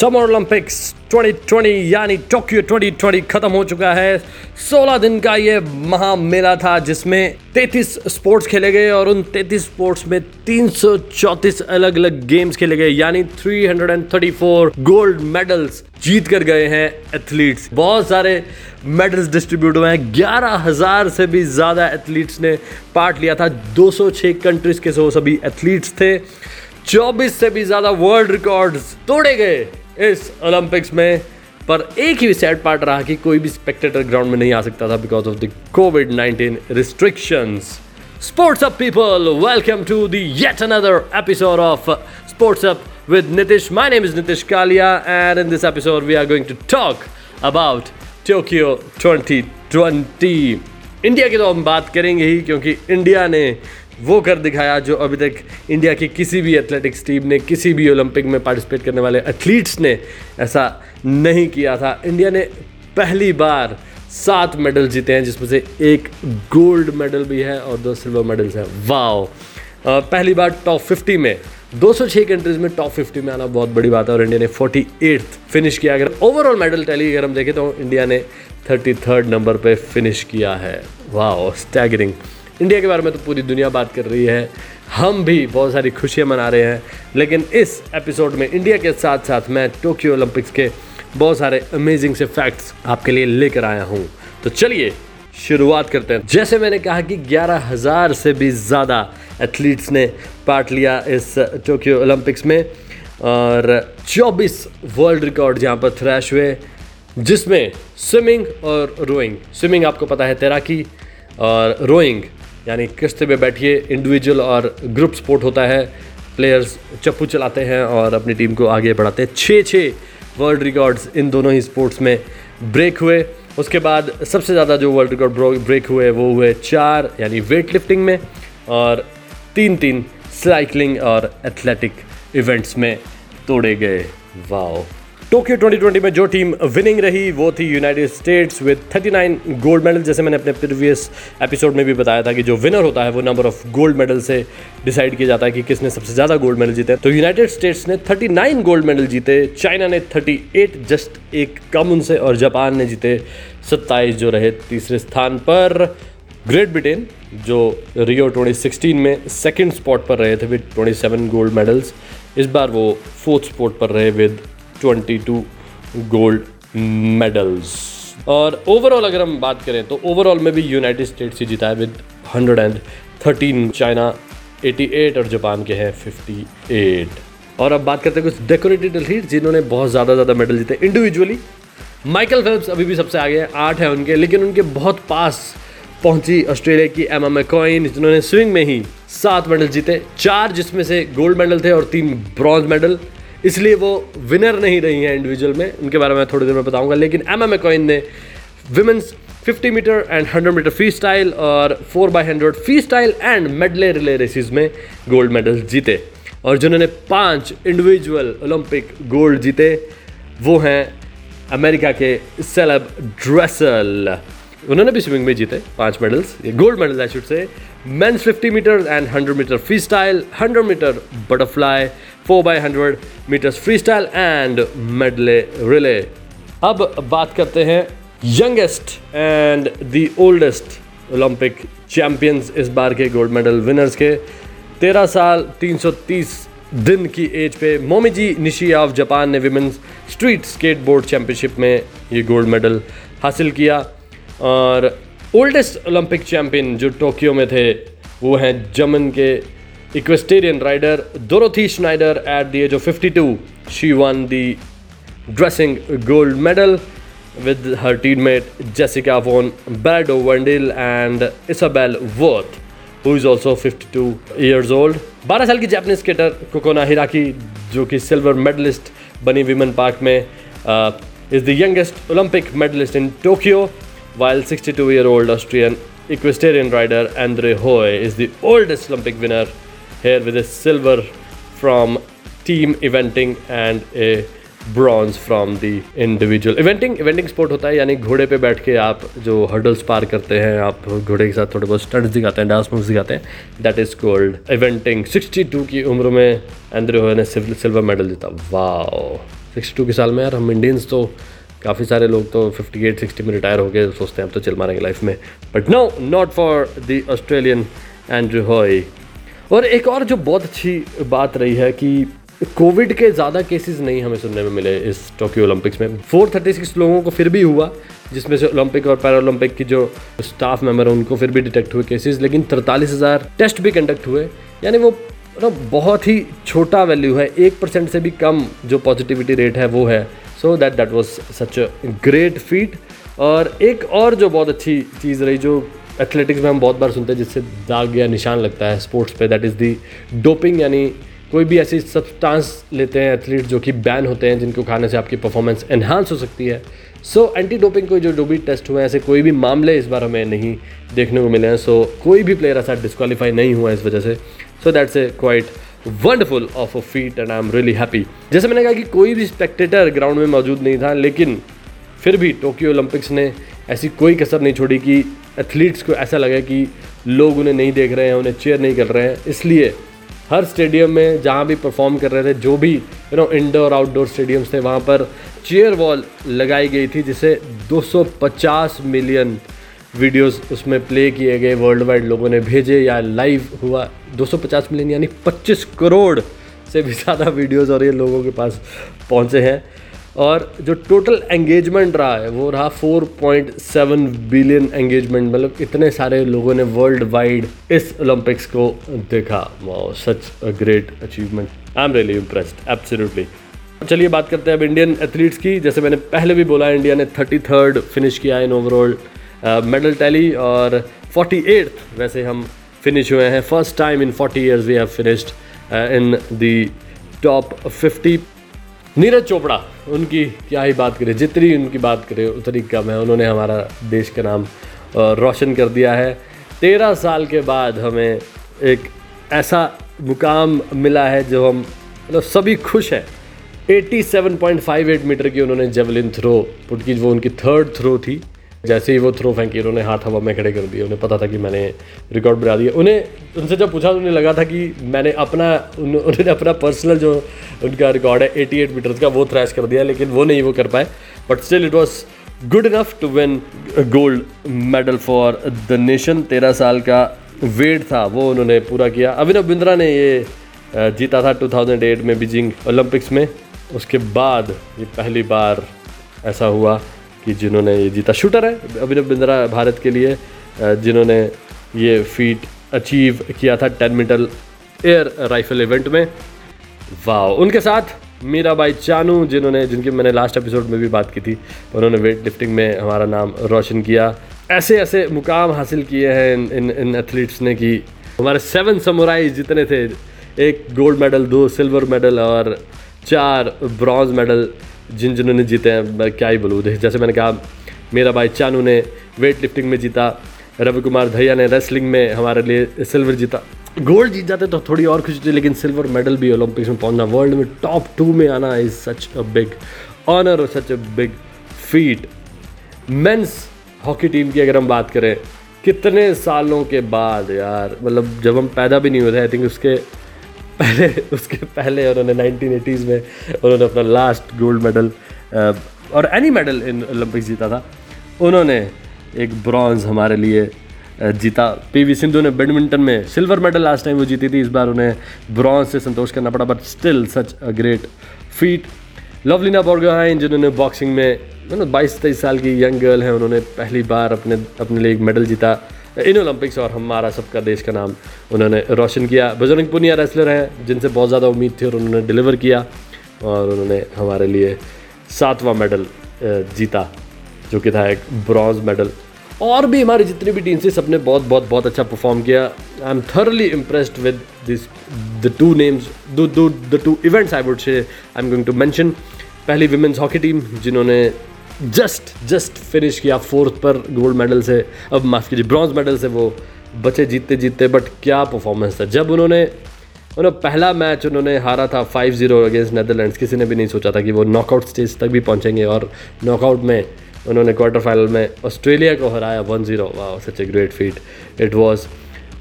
Summer Olympics 2020 यानी Tokyo 2020 खत्म हो चुका है। 16 दिन का ये महामेला था, जिसमें 33 स्पोर्ट्स खेले गए और उन 33 स्पोर्ट्स में 334 अलग अलग गेम्स खेले गए, यानी 334 गोल्ड मेडल्स जीत कर गए हैं एथलीट्स बहुत सारे मेडल्स डिस्ट्रीब्यूट हुए हैं। ग्यारह हज़ार से भी ज़्यादा एथलीट्स ने पार्ट लिया था। 206 कंट्रीज़ के सो सभी एथलीट्स थे। 24 से भी ज़्यादा वर्ल्ड रिकॉर्ड्स तोड़े गए। इस ओलंपिक्स में पर एक ही सैड पार्ट रहा कि कोई भी स्पेक्टेटर ग्राउंड में नहीं आ सकता था because of the COVID 19 restrictions sports up people welcome to the yet another episode of sports up with Nitish. My name is Nitish Kalia, and in this episode, we are going to talk about Tokyo 2020. India की तो हम बात करेंगे ही क्योंकि India ने वो कर दिखाया जो अभी तक इंडिया की किसी भी एथलेटिक्स टीम ने, किसी भी ओलंपिक में पार्टिसिपेट करने वाले एथलीट्स ने ऐसा नहीं किया था। इंडिया ने पहली बार सात मेडल जीते हैं, जिसमें से एक गोल्ड मेडल भी है और दो सिल्वर मेडल्स हैं। वाओ पहली बार टॉप 50 में 206 कंट्रीज़ में टॉप 50 में आना बहुत बड़ी बात है और इंडिया ने 48th फिनिश किया। अगर ओवरऑल मेडल टैली अगर हम देखें तो इंडिया ने 33rd नंबर पे फिनिश किया है। वाह स्टैगरिंग इंडिया के बारे में तो पूरी दुनिया बात कर रही है। हम भी बहुत सारी खुशियाँ मना रहे हैं। लेकिन इस एपिसोड में इंडिया के साथ साथ मैं टोक्यो ओलंपिक्स के बहुत सारे अमेजिंग से फैक्ट्स आपके लिए लेकर आया हूँ। तो चलिए, शुरुआत करते हैं। जैसे मैंने कहा कि ग्यारह हज़ार से भी ज़्यादा एथलीट्स ने पार्ट लिया इस टोक्यो ओलंपिक्स में। और 24 वर्ल्ड रिकॉर्ड यहाँ पर थ्रैश हुए, जिसमें स्विमिंग और रोइंग स्विमिंग आपको पता है तैराकी और रोइंग यानी किश्ते पे बैठिए इंडिविजुअल और ग्रुप स्पोर्ट होता है। प्लेयर्स चप्पू चलाते हैं और अपनी टीम को आगे बढ़ाते हैं। छः छः वर्ल्ड रिकॉर्ड्स इन दोनों ही स्पोर्ट्स में ब्रेक हुए। उसके बाद सबसे ज़्यादा जो वर्ल्ड रिकॉर्ड ब्रेक हुए, वो हुए चार, यानी वेट लिफ्टिंग में और तीन तीन साइकिलिंग और एथलेटिक इवेंट्स में तोड़े गए। वाओ टोक्यो 2020 में जो टीम विनिंग रही, वो थी United States with 39 gold medal जैसे मैंने अपने प्रीवियस एपिसोड में भी बताया था कि जो विनर होता है, वो नंबर ऑफ़ गोल्ड मेडल से डिसाइड किया जाता है कि किसने सबसे ज़्यादा गोल्ड मेडल जीते तो यूनाइटेड स्टेट्स ने 39 गोल्ड मेडल जीते, चाइना ने 38 जस्ट एक कम उनसे, और जापान ने जीते 27 जो रहे तीसरे स्थान पर। ग्रेट ब्रिटेन, जो रियो 2016 में सेकेंड स्पॉट पर रहे थे विद 27 गोल्ड मेडल्स इस बार वो फोर्थ स्पॉट पर रहे विद 22 गोल्ड मेडल्स। और ओवरऑल अगर हम बात करें तो ओवरऑल में भी यूनाइटेड स्टेट्स ही जीता है विद 113 चाइना 88 और जापान के हैं 58 और अब बात करते हैं कुछ डेकोरेटेड एथलीट जिन्होंने बहुत ज़्यादा ज़्यादा मेडल जीते इंडिविजुअली माइकल फेल्प्स अभी भी सबसे आगे हैं, आठ है उनके, लेकिन उनके बहुत पास पहुँची ऑस्ट्रेलिया की एमा मैकॉइन जिन्होंने स्विंग में ही सात मेडल जीते, चार जिसमें से गोल्ड मेडल थे और तीन ब्रॉन्ज मेडल इसलिए वो विनर नहीं रही हैं इंडिविजुअल में। उनके बारे में थोड़ी देर में बताऊँगा, लेकिन एमा मैकॉइन ने women's 50 metre and 100 metre freestyle और 4 by hundred freestyle and medley relay races में गोल्ड मेडल जीते। और जिन्होंने पाँच इंडिविजुअल ओलंपिक गोल्ड जीते, वो हैं अमेरिका के सेलब ड्रेसल उन्होंने भी स्विमिंग में जीते पाँच मेडल्स ये gold medal I should say men's 50 metre and 100 metre freestyle 100 metre butterfly 4 by hundred metres freestyle and medley relay अब बात करते हैं youngest and the oldest Olympic champions इस बार के गोल्ड मेडल विनर्स के। तेरह साल 330 दिन की एज पे मोमिजी निशी ऑफ़ जापान ने विमेंस स्ट्रीट स्केटबोर्ड चैंपियनशिप में ये गोल्ड मेडल हासिल किया। और ओल्डेस्ट ओलंपिक चैंपियन जो टोक्यो में थे, वो हैं जर्मन के equestrian rider Dorothee Schneider at the age of 52 she won the dressing gold medal with her team teammate Jessica von Bredow Werndl and Isabell Werth who is also fifty two years old बारह साल की Japanese skater Kokona हिराकी जो कि silver medallist बनी women park में is the youngest Olympic medallist in Tokyo while 62 year old Austrian equestrian rider Andre Hoy is the oldest Olympic winner here with a silver from team eventing and a bronze from the individual eventing eventing sport होता है, यानी घोड़े पे बैठ के आप जो hurdles पार करते हैं, आप घोड़े के साथ थोड़े बहुत स्टंट्स दिखाते हैं डांस मूव्स दिखाते हैं दैट इज़ कॉल्ड इवेंटिंग 62 की उम्र में एंड्रे ने सिल्वर मेडल जीता। वाओ सिक्सटी टू के साल में यार, हम इंडियंस तो काफ़ी सारे लोग तो 58 60 में रिटायर हो गए, सोचते हैं अब तो चल मारेंगे लाइफ में। But no not for the Australian Andrew Hoy और एक और जो बहुत अच्छी बात रही है कि कोविड के ज़्यादा केसेस नहीं हमें सुनने में मिले इस टोक्यो ओलंपिक्स में। 436 लोगों को फिर भी हुआ, जिसमें से ओलंपिक और पैरा ओलंपिक की जो स्टाफ मेंबर हैं, उनको फिर भी डिटेक्ट हुए केसेस लेकिन तरतालीस हज़ार टेस्ट भी कंडक्ट हुए। यानी वो, ना, बहुत ही छोटा वैल्यू है। एक परसेंट से भी कम जो पॉजिटिविटी रेट है, वो है। So that that was such a great feat और एक और जो बहुत अच्छी चीज़ रही जो एथलेटिक्स में हम बहुत बार सुनते हैं जिससे दाग या निशान लगता है स्पोर्ट्स पे दैट इज़ दी डोपिंग यानी कोई भी ऐसी सब्सटेंस लेते हैं एथलीट जो कि बैन होते हैं जिनको खाने से आपकी परफॉर्मेंस एनहांस हो सकती है। सो एंटी डोपिंग कोई जो जो भी टेस्ट हुए हैं ऐसे कोई भी मामले इस बार हमें नहीं देखने को मिले हैं। सो so, कोई भी प्लेयर ऐसा डिस्कालीफाई नहीं हुआ इस वजह से। So that's a quite wonderful of a feat and I am really happy जैसे मैंने कहा कि कोई भी स्पेक्टेटर ग्राउंड में मौजूद नहीं था, लेकिन फिर भी टोक्यो ओलंपिक्स ने ऐसी कोई कसर नहीं छोड़ी कि एथलीट्स को ऐसा लगे कि लोग उन्हें नहीं देख रहे हैं, उन्हें चेयर नहीं कर रहे हैं। इसलिए हर स्टेडियम में जहाँ भी परफॉर्म कर रहे थे, जो भी you know indoor outdoor stadiums थे, वहाँ पर चेयर वॉल लगाई गई थी, जिसे 250 मिलियन वीडियोस उसमें प्ले किए गए वर्ल्ड वाइड लोगों ने भेजे या लाइव हुआ। 250 मिलियन यानी 25 करोड़ से भी ज़्यादा वीडियोस और ये लोगों के पास पहुँचे हैं। और जो टोटल एंगेजमेंट रहा है, वो रहा 4.7 बिलियन एंगेजमेंट मतलब इतने सारे लोगों ने वर्ल्ड वाइड इस ओलंपिक्स को देखा। Wow such a great achievement I am really impressed absolutely चलिए बात करते हैं अब इंडियन एथलीट्स की। जैसे मैंने पहले भी बोला इंडिया ने थर्टी थर्ड फिनिश किया इन ओवरऑल मेडल टैली और फोर्टी वैसे हम फिनिश हुए हैं। First time in forty years we have finished in the top fifty Neeraj Chopra, उनकी क्या ही बात करें, जितनी उनकी बात करें, उतनी कम है। उन्होंने हमारा देश का नाम रोशन कर दिया है। तेरह साल के बाद हमें एक ऐसा मुकाम मिला है जो हम मतलब सभी खुश हैं। 87.58 मीटर की उन्होंने जेवलिन थ्रो पुट की, वो उनकी थर्ड थ्रो थी। जैसे ही वो थ्रो फेंकी उन्होंने हाथ हवा में खड़े कर दिए उन्हें पता था कि मैंने रिकॉर्ड बना दिया उन्हें उनसे जब पूछा तो उन्हें लगा था कि मैंने अपना उन, उन्होंने अपना पर्सनल जो उनका रिकॉर्ड है 88 मीटर्स का वो थ्रैश कर दिया लेकिन वो नहीं वो कर पाए। But still it was good enough to win gold medal for the nation तेरह साल का वेट था वो उन्होंने पूरा किया। अभिनव बिंद्रा ने ये जीता था 2008 में बीजिंग ओलंपिक्स में। उसके बाद ये पहली बार ऐसा हुआ। कि जिन्होंने ये जीता। शूटर है, अभिनव बिंद्रा भारत के लिए जिन्होंने ये फीट अचीव किया था ten metre air rifle event में। वाह उनके साथ मीरा बाई चानू, जिन्होंने, जिनकी मैंने लास्ट एपिसोड में भी बात की थी, उन्होंने वेट लिफ्टिंग में हमारा नाम रोशन किया। ऐसे ऐसे मुकाम हासिल किए हैं इन इन इन एथलीट्स ने कि हमारे सेवन समुराइज जितने थे, एक गोल्ड मेडल दो सिल्वर मेडल और चार ब्रॉन्ज मेडल जिन जिन्होंने जीते हैं, मैं क्या ही बोलूँ। जैसे मैंने कहा, मेरा भाई चानू ने वेट लिफ्टिंग में जीता रवि कुमार धैया ने रेसलिंग में हमारे लिए सिल्वर जीता। गोल्ड जीत जाते तो थोड़ी और खुशी थी, लेकिन सिल्वर मेडल भी ओलंपिक्स में पहुँचना वर्ल्ड में टॉप टू में आना is such a big honour और such a big feat men's hockey team की अगर हम बात करें, कितने सालों के बाद यार मतलब जब हम पैदा भी नहीं हुए थे आई थिंक उसके पहले, उसके पहले उन्होंने नाइनटीन एटीज़ में उन्होंने अपना लास्ट गोल्ड मेडल और एनी मेडल इन ओलंपिक्स जीता था। उन्होंने एक ब्रॉन्ज हमारे लिए जीता। पीवी सिंधु ने बैडमिंटन में सिल्वर मेडल लास्ट टाइम वो जीती थी, इस बार उन्हें ब्रॉन्ज से संतोष करना पड़ा but still such a great feat Lovlina Borgohain जिन्होंने बॉक्सिंग में बाईस तेईस साल की यंग गर्ल हैं, उन्होंने पहली बार अपने अपने लिए एक मेडल जीता। इन ओलंपिक्स और हमारा सबका देश का नाम उन्होंने रोशन किया। बजरंग पुनिया रेसलर हैं, जिनसे बहुत ज़्यादा उम्मीद थी और उन्होंने डिलीवर किया और उन्होंने हमारे लिए सातवां मेडल जीता, जो कि था एक ब्रॉन्ज मेडल और भी हमारी जितनी भी टीम थी, सबने बहुत बहुत बहुत अच्छा परफॉर्म किया। I am thoroughly impressed with this the two names the two events I would say I am going to mention पहली विमेंस हॉकी टीम जिन्होंने जस्ट जस्ट फिनिश किया फोर्थ पर गोल्ड मेडल से। अब माफ़ कीजिए ब्रॉन्ज मेडल से वो बचे जीतते जीतते बट क्या परफॉर्मेंस था? जब उन्होंने उन्होंने पहला मैच उन्होंने हारा था फाइव ज़ीरो अगेंस्ट नेदरलैंड्स किसी ने भी नहीं सोचा था कि वो नॉकआउट स्टेज तक भी पहुँचेंगे और नॉकआउट में उन्होंने क्वार्टर फाइनल में ऑस्ट्रेलिया को हराया वन ज़ीरो वाह such a great feat it was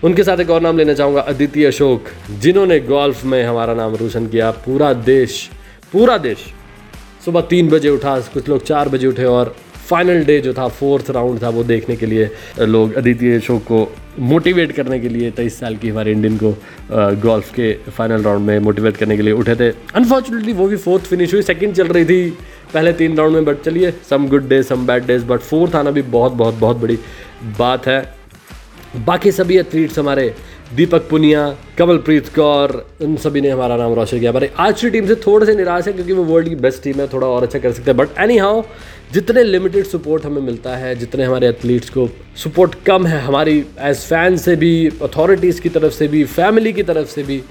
उनके साथ एक और नाम लेना चाहूँगा अदिति अशोक जिन्होंने गोल्फ में हमारा नाम रोशन किया। पूरा देश पूरा देश सुबह तीन बजे उठा, कुछ लोग चार बजे उठे और फाइनल डे जो था फोर्थ राउंड था वो देखने के लिए लोग अदिति शो को मोटिवेट करने के लिए, तेईस साल की हमारे इंडियन को गोल्फ के फाइनल राउंड में मोटिवेट करने के लिए उठे थे। अनफॉर्चुनेटली वो भी फोर्थ फिनिश हुई सेकंड चल रही थी पहले तीन राउंड में बट चलिए some good days some bad days but fourth आना भी बहुत बहुत बहुत बड़ी बात है। बाकी सभी एथलीट्स हमारे दीपक पुनिया, कमलप्रीत कौर, इन सभी ने हमारा नाम रोशन किया। हमारे आज की टीम से थोड़े से निराश है क्योंकि वो वर्ल्ड की बेस्ट टीम है, थोड़ा और अच्छा कर सकते हैं। बट एनी हाउ जितने लिमिटेड सपोर्ट हमें मिलता है, जितने हमारे एथलीट्स को सपोर्ट कम है, हमारी एज फ़ैन से भी अथॉरिटीज़ की तरफ़ से भी फैमिली की तरफ़ से भी,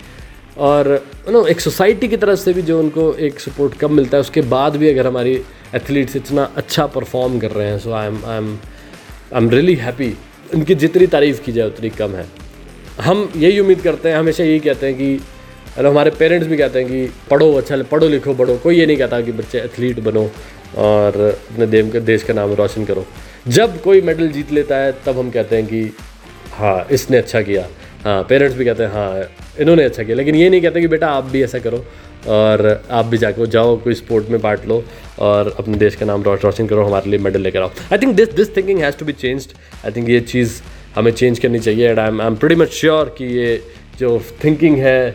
और नो एक सोसाइटी की तरफ़ से भी जो उनको एक सपोर्ट कम मिलता है, उसके बाद भी अगर हमारी एथलीट्स इतना अच्छा परफॉर्म कर रहे हैं so I am I am I am really happy उनकी जितनी तारीफ़ की जाए, उतनी कम है। हम यही उम्मीद करते हैं, हमेशा यही कहते हैं कि मतलब हमारे पेरेंट्स भी कहते हैं कि पढ़ो अच्छा पढ़ो लिखो बढ़ो कोई ये नहीं कहता कि बच्चे एथलीट बनो और अपने देव के, देश का नाम रोशन करो। जब कोई मेडल जीत लेता है, तब हम कहते हैं कि हाँ इसने अच्छा किया। हाँ पेरेंट्स भी कहते हैं हाँ इन्होंने अच्छा किया। लेकिन ये नहीं कहते कि बेटा आप भी ऐसा करो और आप भी जाकर जाओ, कोई स्पोर्ट में पार्ट लो और अपने देश का नाम रोशन करो, हमारे लिए मेडल लेकर आओ। I think this this thinking has to be changed I think ये चीज़ हमें चेंज करनी चाहिए and I am I am pretty much sure कि ये जो थिंकिंग है,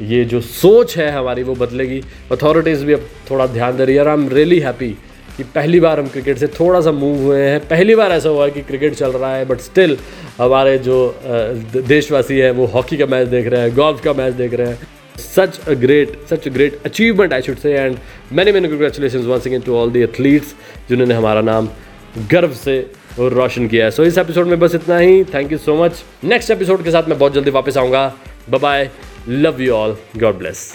ये जो सोच है हमारी वो बदलेगी। अथॉरिटीज़ भी अब थोड़ा ध्यान दे रही है और आई एम रियली हैप्पी कि पहली बार हम क्रिकेट से थोड़ा सा मूव हुए हैं। पहली बार ऐसा हुआ है कि क्रिकेट चल रहा है बट स्टिल हमारे जो देशवासी हैं वो हॉकी का मैच देख रहे हैं गोल्फ का मैच देख रहे हैं। Such a great such a great achievement I should say and many many congratulation again to all the athletes जिन्होंने हमारा नाम गर्व से रोशन किया है। सो इस एपिसोड में बस इतना ही। Thank you so much next episode के साथ मैं बहुत जल्दी वापस आऊँगा। Bye love you all God bless